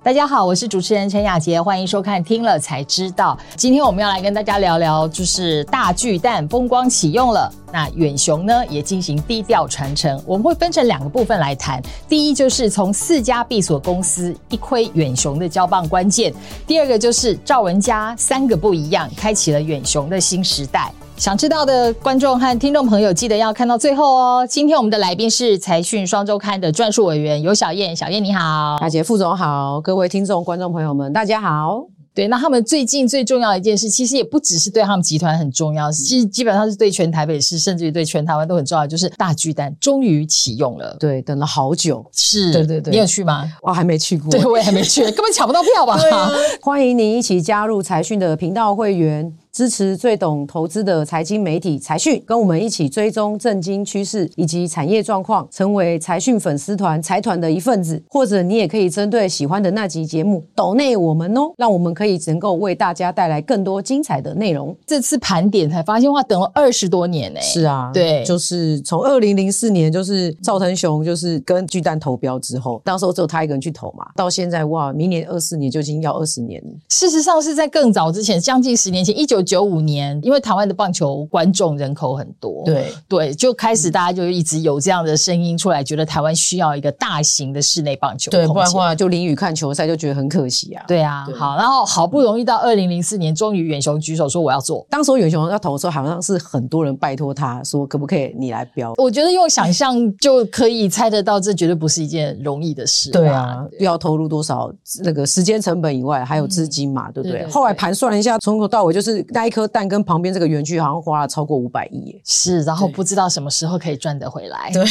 大家好，我是主持人陈雅杰，欢迎收看《听了才知道》。今天我们要来跟大家聊聊，就是大巨蛋风光启用了，那远雄呢也进行低调传承。我们会分成两个部分来谈，第一就是从四家闭锁公司一窥远雄的交棒关键，第二个就是赵文佳三个不一样，开启了远雄的新时代。想知道的观众和听众朋友，记得要看到最后哦。今天我们的来宾是财讯双周刊的专述委员尤小燕，小燕你好，大姐副总好，各位听众观众朋友们，大家好。对，那他们最近最重要的一件事，其实也不只是对他们集团很重要，其实基本上是对全台北市，甚至于对全台湾都很重要，就是大巨蛋终于启用了。对，等了好久，是，对对对，你有去吗？我还没去过，对我也还没去，根本抢不到票吧？欢迎您一起加入财讯的频道会员。支持最懂投资的财经媒体财讯，跟我们一起追踪震惊趋势以及产业状况，成为财讯粉丝团财团的一份子。或者你也可以针对喜欢的那集节目抖内我们哦，让我们可以能够为大家带来更多精彩的内容。这次盘点才发现，哇，等了二十多年呢。是啊，对，就是从二零零四年，就是赵腾雄就是跟巨蛋投标之后，当时候只有他一个人去投嘛，到现在哇，明年二四年就已经要二十年了。事实上是在更早之前，将近十年前，一九。九五年，因为台湾的棒球观众人口很多，对对，就开始大家就一直有这样的声音出来，觉得台湾需要一个大型的室内棒球。对，不然的话就淋雨看球赛就觉得很可惜啊。对啊，好，然后好不容易到二零零四年，终于远雄举手说我要做。当时远雄要投的时候，好像是很多人拜托他说可不可以你来标。我觉得用想象就可以猜得到，这绝对不是一件容易的事。对啊，要投入多少那个时间成本以外，还有资金嘛，对不对？后来盘算了一下，从头到尾就是那一颗蛋跟旁。旁边这个园区好像花了超过五百亿，是，然后不知道什么时候可以赚得回来。对，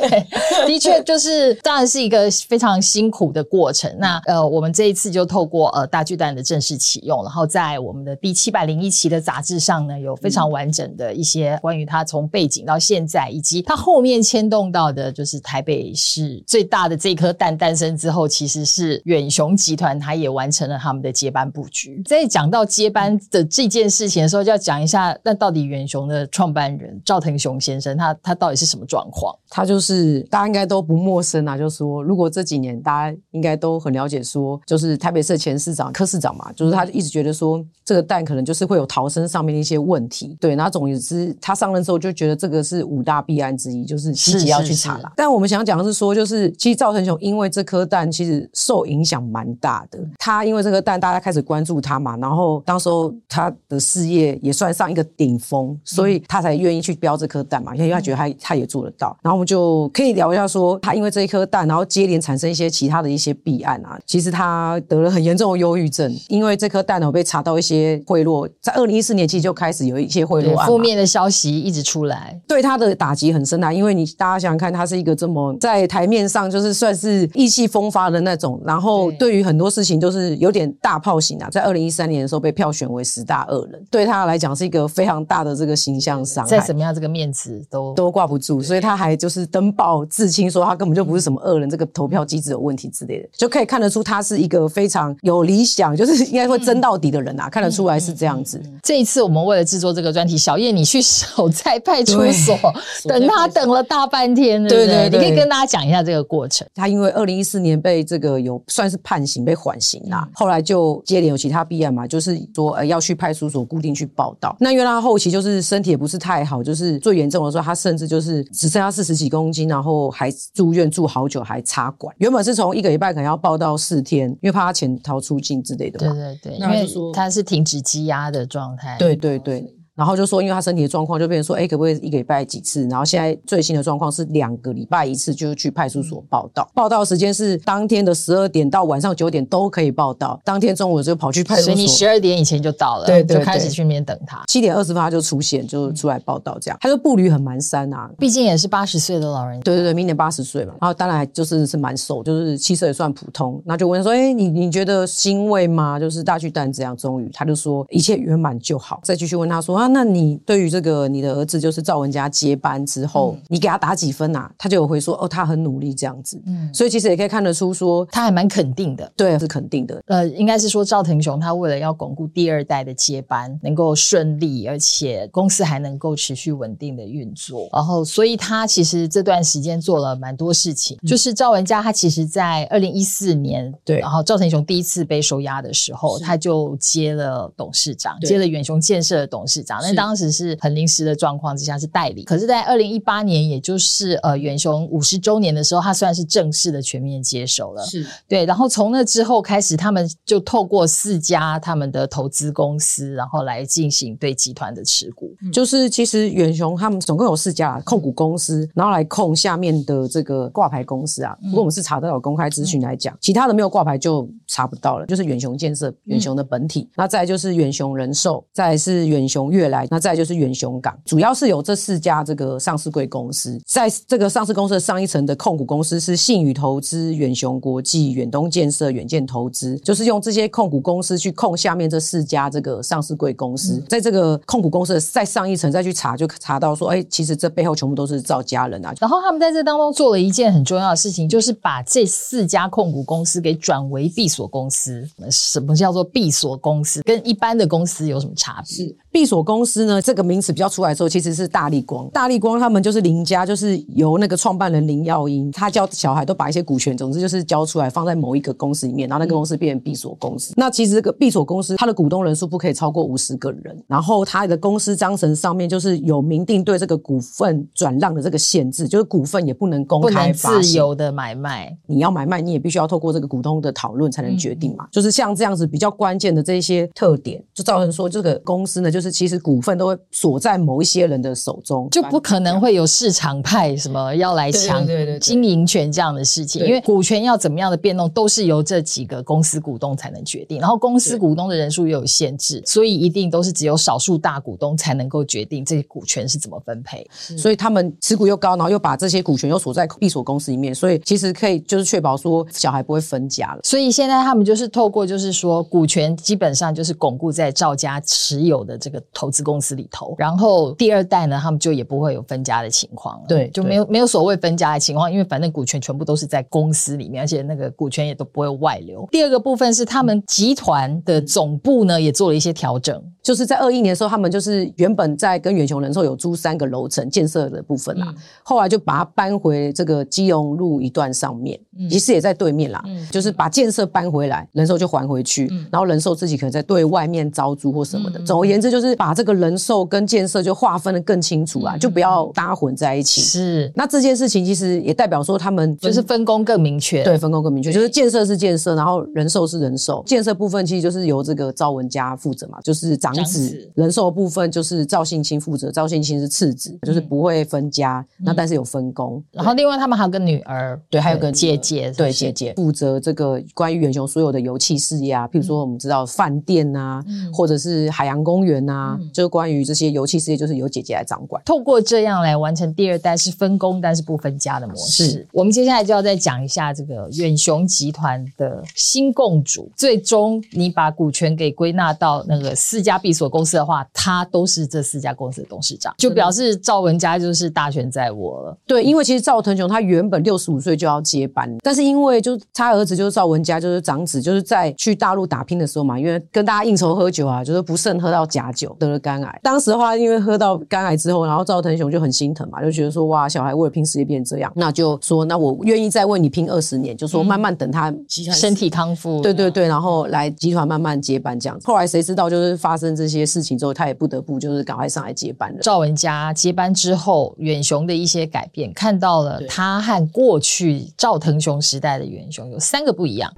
的确就是当然是一个非常辛苦的过程。那呃，我们这一次就透过呃大巨蛋的正式启用，然后在我们的第七百零一期的杂志上呢，有非常完整的一些关于它从背景到现在，以及它后面牵动到的，就是台北市最大的这颗蛋诞生之后，其实是远雄集团，它也完成了他们的接班布局。在讲到接班的这件事情的时候，就要。讲一下，那到底远雄的创办人赵腾雄先生，他他到底是什么状况？他就是大家应该都不陌生啊，就是说，如果这几年大家应该都很了解，说就是台北市前市长柯市长嘛，就是他一直觉得说这个蛋可能就是会有逃生上面的一些问题。对，那总之他上任之后就觉得这个是五大弊案之一，就是积极要去查了。但我们想讲的是说，就是其实赵腾雄因为这颗蛋其实受影响蛮大的。他因为这颗蛋，大家开始关注他嘛，然后当时候他的事业也。算上一个顶峰，所以他才愿意去标这颗蛋嘛，因为他觉得他他也做得到。然后我们就可以聊一下，说他因为这一颗蛋，然后接连产生一些其他的一些弊案啊。其实他得了很严重的忧郁症，因为这颗蛋呢被查到一些贿赂，在二零一四年其实就开始有一些贿赂案，负面的消息一直出来，对他的打击很深啊。因为你大家想想看，他是一个这么在台面上就是算是意气风发的那种，然后对于很多事情都是有点大炮型啊。在二零一三年的时候被票选为十大恶人，对他来。讲是一个非常大的这个形象伤害，再怎么样这个面子都都挂不住，所以他还就是登报自清说他根本就不是什么恶人，这个投票机制有问题之类的，就可以看得出他是一个非常有理想，就是应该会争到底的人啊，看得出来是这样子。这一次我们为了制作这个专题，小叶你去守在派出所等他等了大半天，对对对，你可以跟大家讲一下这个过程。他因为二零一四年被这个有算是判刑被缓刑啦，后来就接连有其他弊案嘛，就是说呃要去派出所固定去报道。那因为他后期就是身体也不是太好，就是最严重的时候，他甚至就是只剩下四十几公斤，然后还住院住好久，还插管。原本是从一个礼拜可能要报到四天，因为怕他潜逃出境之类的嘛。对对对，因为他是停止积压的状态。对对对。然后就说，因为他身体的状况，就变成说，哎，可不可以一个礼拜几次？然后现在最新的状况是两个礼拜一次，就是去派出所报道。报道时间是当天的十二点到晚上九点都可以报道。当天中午就跑去派出所，所以你十二点以前就到了，对，就开始去那边等他。七点二十分他就出现，就出来报道。这样，他就步履很蹒跚啊，毕竟也是八十岁的老人。对对对，明年八十岁嘛。然后当然就是是蛮瘦，就是气色也算普通。那就问说，哎，你你觉得欣慰吗？就是大巨蛋这样，终于他就说一切圆满就好。再继续问他说啊，那你对于这个你的儿子就是赵文佳接班之后，你给他打几分啊？他就有回说哦，他很努力这样子。嗯，所以其实也可以看得出说他还蛮肯定的。对，是肯定的。呃，应该是说赵腾雄他为了要巩固第二代的接班能够顺利，而且公司还能够持续稳定的运作，然后所以他其实这段时间做了蛮多事情。就是赵文佳他其实在二零一四年，对，然后赵腾雄第一次被收押的时候，他就接了董事长，接了远雄建设的董事长。那当时是很临时的状况之下是代理，可是，在二零一八年，也就是呃远雄五十周年的时候，他算是正式的全面接手了。是对，然后从那之后开始，他们就透过四家他们的投资公司，然后来进行对集团的持股。就是其实远雄他们总共有四家控股公司，然后来控下面的这个挂牌公司啊。不过我们是查到有公开资讯来讲，其他的没有挂牌就查不到了。就是远雄建设、远雄的本体，那再就是远雄人寿，再是远雄悦来，那再就是远雄港，主要是有这四家这个上市贵公司。在这个上市公司的上一层的控股公司是信宇投资、远雄国际、远东建设、远见投资，就是用这些控股公司去控下面这四家这个上市贵公司。在这个控股公司的再上一层再去查，就查到说，哎，其实这背后全部都是赵家人啊。然后他们在这当中做了一件很重要的事情，就是把这四家控股公司给转为闭锁公司。什么叫做闭锁公司？跟一般的公司有什么差别？是闭锁公司呢？这个名词比较出来之后，其实是大力光。大力光他们就是林家，就是由那个创办人林耀英，他教小孩都把一些股权，总之就是交出来放在某一个公司里面，然后那个公司变成闭锁公司。那其实这个闭锁公司，它的股东人数不可以超过五十个人，然后它的公司章程上面就是有明定对这个股份转让的这个限制，就是股份也不能公开自由的买卖。你要买卖，你也必须要透过这个股东的讨论才能决定嘛。就是像这样子比较关键的这些特点，就造成说这个公司呢，就是其实股份都会锁在某一些人的手中，就不可能会有市场派什么要来抢经营权这样的事情。因为股权要怎么样的变动，都是由这几个公司股东才能决定。然后公司股东的人数又有限制，所以一定都是只有少数大股东才能够决定这些股权是怎么分配。所以他们持股又高，然后又把这些股权又锁在闭锁公司里面，所以其实可以就是确保说小孩不会分家了。所以现在他们就是透过就是说股权基本上就是巩固在赵家持有的这个投资公司里头，然后第二代呢，他们就也不会有分家的情况了。对，就没有没有所谓分家的情况，因为反正股权全部都是在公司里面，而且那个股权也都不会外流。第二个部分是他们集团的总部呢，也做了一些调整。就是在二一年的时候，他们就是原本在跟远雄人寿有租三个楼层建设的部分啦，后来就把它搬回这个基隆路一段上面，其实也在对面啦，就是把建设搬回来，人寿就还回去，然后人寿自己可能在对外面招租或什么的。总而言之，就是把这个人寿跟建设就划分的更清楚啊，就不要搭混在一起。是，那这件事情其实也代表说他们就是分工更明确，对，分工更明确，就是建设是建设，然后人寿是人寿，建设部分其实就是由这个赵文佳负责嘛，就是长。长子人寿部分就是赵信清负责，赵信清是次子，就是不会分家，那但是有分工。然后另外他们还有个女儿，对，还有个姐姐，对，姐姐负责这个关于远雄所有的油气事业啊，譬如说我们知道饭店啊，或者是海洋公园啊，就是关于这些油气事业，就是由姐姐来掌管。透过这样来完成第二代是分工但是不分家的模式。我们接下来就要再讲一下这个远雄集团的新共主，最终你把股权给归纳到那个四家闭锁公司的话。他都是这四家公司的董事长，就表示赵文佳就是大权在握了。对，因为其实赵腾雄他原本六十五岁就要接班，但是因为就他儿子就是赵文佳，就是长子，就是在去大陆打拼的时候嘛，因为跟大家应酬喝酒啊，就是不慎喝到假酒，得了肝癌。当时的话，因为喝到肝癌之后，然后赵腾雄就很心疼嘛，就觉得说哇，小孩为了拼事业变成这样，那就说那我愿意再为你拼二十年，就说慢慢等他身体康复。对对对，然后来集团慢慢接班这样。后来谁知道就是发生这些事情之后。他也不得不就是赶快上来接班了。赵文佳接班之后，远雄的一些改变，看到了他和过去赵腾雄时代的远雄有三个不一样。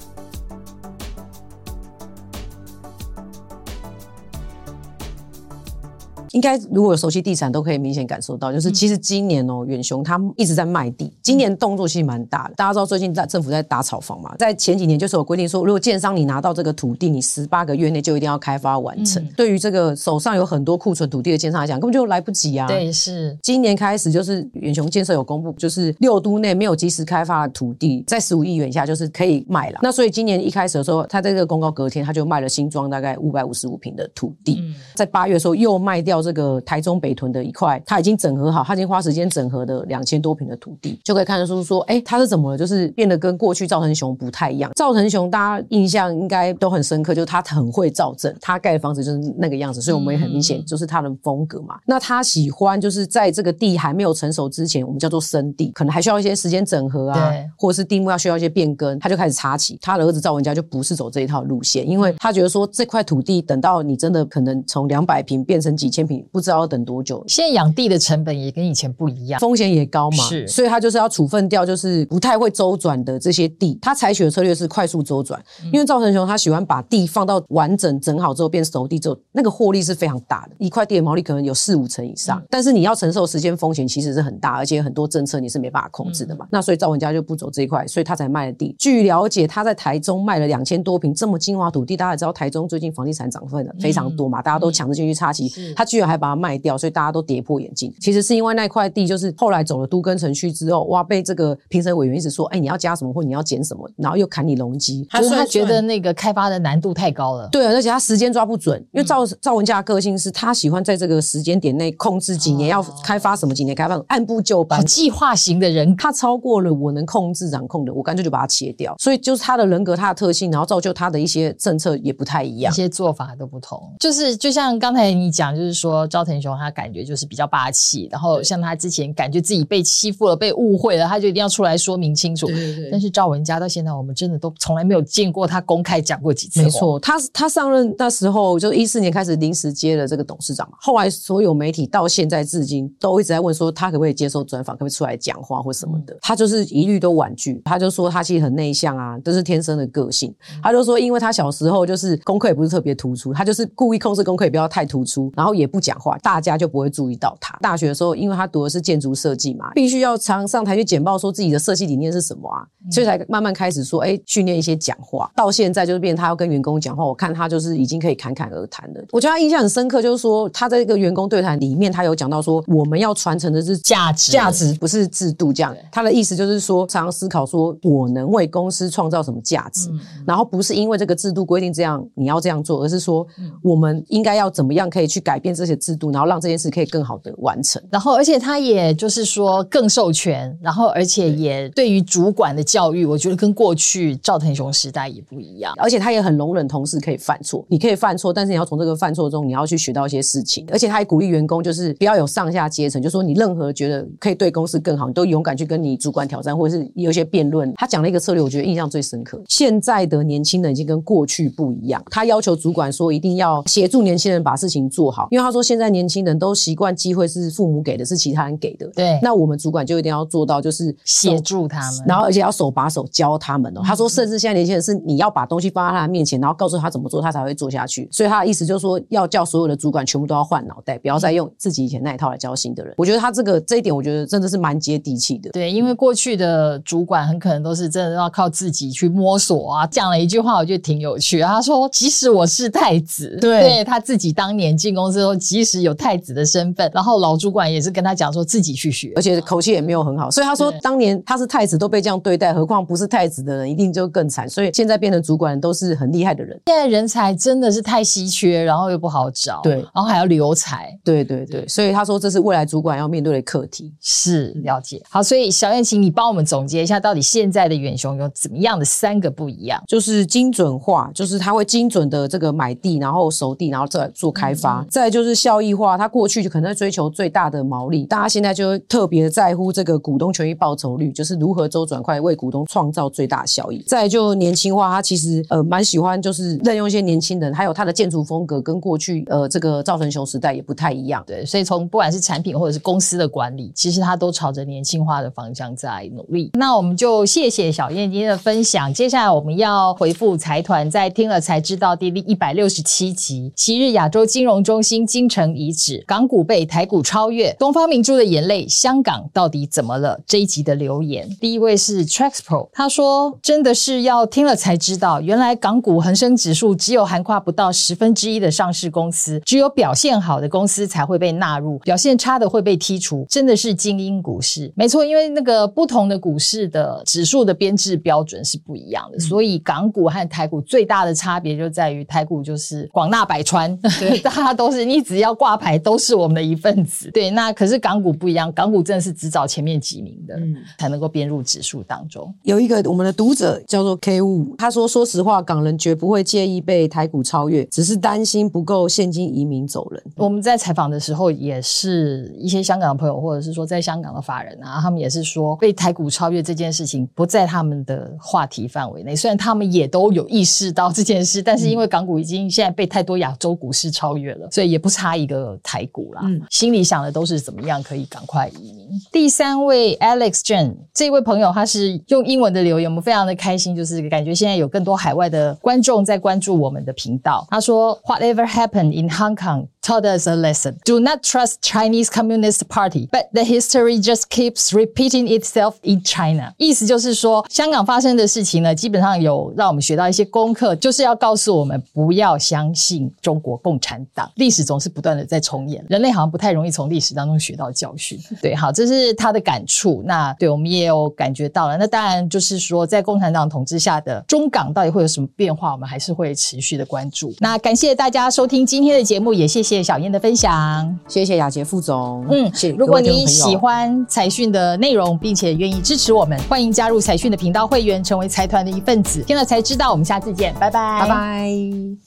应该如果有熟悉地产，都可以明显感受到，就是其实今年哦，远雄他一直在卖地，今年动作其实蛮大的。大家知道最近在政府在打炒房嘛，在前几年就是有规定说，如果建商你拿到这个土地，你十八个月内就一定要开发完成。对于这个手上有很多库存土地的建商来讲，根本就来不及啊。对，是今年开始就是远雄建设有公布，就是六都内没有及时开发的土地，在十五亿元以下就是可以卖了。那所以今年一开始的时候，他在这个公告隔天他就卖了新庄大概五百五十五平的土地，在八月的时候又卖掉。这个台中北屯的一块，他已经整合好，他已经花时间整合的两千多平的土地，就可以看得出说，哎，他是怎么了？就是变得跟过去赵腾雄不太一样。赵腾雄大家印象应该都很深刻，就是他很会造镇，他盖的房子就是那个样子，所以我们也很明显就是他的风格嘛。那他喜欢就是在这个地还没有成熟之前，我们叫做生地，可能还需要一些时间整合啊，或者是地目要需要一些变更，他就开始插起。他的儿子赵文家就不是走这一套路线，因为他觉得说这块土地等到你真的可能从两百平变成几千平，不知道要等多久。现在养地的成本也跟以前不一样，风险也高嘛，是，所以他就是要处分掉就是不太会周转的这些地。他采取的策略是快速周转，因为赵成雄他喜欢把地放到完整整好之后变熟地之后，那个获利是非常大的，一块地的毛利可能有四五成以上。但是你要承受时间风险其实是很大，而且很多政策你是没办法控制的嘛。那所以赵文家就不走这一块，所以他才卖了地。据了解，他在台中卖了两千多平这么精华土地，大家也知道台中最近房地产涨分非常多嘛，大家都抢着进去插旗，他居然还把它卖掉，所以大家都跌破眼镜。其实是因为那块地就是后来走了都更程序之后，哇，被这个评审委员一直说，哎，你要加什么或你要减什么，然后又砍你容积，就是他觉得那个开发的难度太高了。对，而且他时间抓不准，因为赵赵文佳的个性是他喜欢在这个时间点内控制几年要开发什么，几年开发按部就班，计划型的人，他超过了我能控制掌控的，我干脆就把它切掉。所以就是他的人格，他的特性，然后造就他的一些政策也不太一样，一些做法都不同。就是就像刚才你讲，就是说赵腾雄他感觉就是比较霸气，然后像他之前感觉自己被欺负了、被误会了，他就一定要出来说明清楚。对对。但是赵文佳到现在，我们真的都从来没有见过他公开讲过几次。没错，他他上任那时候就一四年开始临时接了这个董事长嘛，后来所有媒体到现在至今都一直在问说他可不可以接受专访，可不可以出来讲话或什么的，他就是一律都婉拒。他就说他其实很内向啊，都是天生的个性。他就说，因为他小时候就是功课也不是特别突出，他就是故意控制功课也不要太突出，然后也不讲话，大家就不会注意到他。大学的时候，因为他读的是建筑设计嘛，必须要常上台去简报说自己的设计理念是什么啊，所以才慢慢开始说，哎，训练一些讲话。到现在就是变他要跟员工讲话，我看他就是已经可以侃侃而谈了。我觉得他印象很深刻，就是说他在一个员工对谈里面，他有讲到说，我们要传承的是价值，价值不是制度这样。他的意思就是说，常常思考说，我能为公司创造什么价值，然后不是因为这个制度规定这样你要这样做，而是说我们应该要怎么样可以去改变这些制度，然后让这件事可以更好的完成。然后，而且他也就是说更授权，然后而且也对于主管的教育，我觉得跟过去赵腾雄时代也不一样。而且他也很容忍同事可以犯错，你可以犯错，但是你要从这个犯错中你要去学到一些事情。而且他还鼓励员工就是不要有上下阶层，就说你任何觉得可以对公司更好，你都勇敢去跟你主管挑战，或者是有一些辩论。他讲了一个策略，我觉得印象最深刻。现在的年轻人已经跟过去不一样，他要求主管说一定要协助年轻人把事情做好，因为他说现在年轻人都习惯机会是父母给的，是其他人给的。对，那我们主管就一定要做到，就是协助他们，然后而且要手把手教他们哦。他说，甚至现在年轻人是你要把东西放在他的面前，然后告诉他怎么做，他才会做下去。所以他的意思就是说，要叫所有的主管全部都要换脑袋，不要再用自己以前那一套来教新的人。我觉得他这个这一点，我觉得真的是蛮接地气的。对，因为过去的主管很可能都是真的要靠自己去摸索啊。讲了一句话，我觉得挺有趣。他说：“即使我是太子，对他自己当年进公司后，即使有太子的身份，然后老主管也是跟他讲说自己去学，而且口气也没有很好。所以他说，当年他是太子都被这样对待，何况不是太子的人，一定就更惨。所以现在变成主管都是很厉害的人。现在人才真的是太稀缺，然后又不好找，对，然后还要留才，对对对。所以他说，这是未来主管要面对的课题。是了解。好，所以小燕，请你帮我们总结一下，到底现在的远雄有怎么样的三个不一样？就是精准化，就是他会精准的这个买地，然后熟地，然后再做开发。再就是效益化，他过去就可能在追求最大的毛利，大家现在就特别在乎这个股东权益报酬率，就是如何周转快为股东创造最大效益。再就年轻化，他其实呃蛮喜欢就是任用一些年轻人，还有他的建筑风格跟过去呃这个赵成雄时代也不太一样。对，所以从不管是产品或者是公司的管理，其实他都朝着年轻化的方向在努力。那我们就谢谢小燕今天的分享。接下来我们要回复财团在听了才知道第一百六十七集，七日亚洲金融中心京城遗址，港股被台股超越，东方明珠的眼泪，香港到底怎么了？这一集的留言，第一位是 Traxpro，他说真的是要听了才知道，原来港股恒生指数只有涵跨不到十分之一的上市公司，只有表现好的公司才会被纳入，表现差的会被剔除，真的是精英股市。没错，因为那个不同的股市的指数的编制标准是不一样的，所以港股和台股最大的差别就在于台股就是广纳百川，大家都是你只要挂牌都是我们的一份子。对，那可是港股不一样，港股真的是只找前面几名的，嗯才能够编入指数当中。有一个我们的读者叫做 K 五，他说：“说实话，港人绝不会介意被台股超越，只是担心不够现金移民走人。”我们在采访的时候，也是一些香港的朋友，或者是说在香港的法人啊，他们也是说被台股超越这件事情不在他们的话题范围内。虽然他们也都有意识到这件事，但是因为港股已经现在被太多亚洲股市超越了，所以也不差一个台股啦。嗯，心里想的都是怎么样可以赶快移民。第三位 Alex Jane 这位朋友，他是用英文的留言，我们非常的开心，就是感觉现在有更多海外的观众在关注我们的频道。他说：“Whatever happened in Hong Kong。” Taught us a lesson. Do not trust Chinese Communist Party, but the history just keeps repeating itself in China. 意思就是说，香港发生的事情呢，基本上有让我们学到一些功课，就是要告诉我们不要相信中国共产党。历史总是不断的在重演，人类好像不太容易从历史当中学到教训。对，好，这是他的感触。那对我们也有感觉到了。那当然就是说，在共产党统治下的中港到底会有什么变化，我们还是会持续的关注。那感谢大家收听今天的节目，也谢谢。谢小燕的分享，谢谢雅杰副总。嗯，是如果你喜欢财讯的内容，并且愿意支持我们，欢迎加入财讯的频道会员，成为财团的一份子。听了才知道，我们下次见，拜拜，拜拜。